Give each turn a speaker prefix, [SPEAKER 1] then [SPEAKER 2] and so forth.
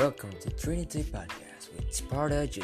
[SPEAKER 1] Welcome to Trinity Podcast with Sparta Jr.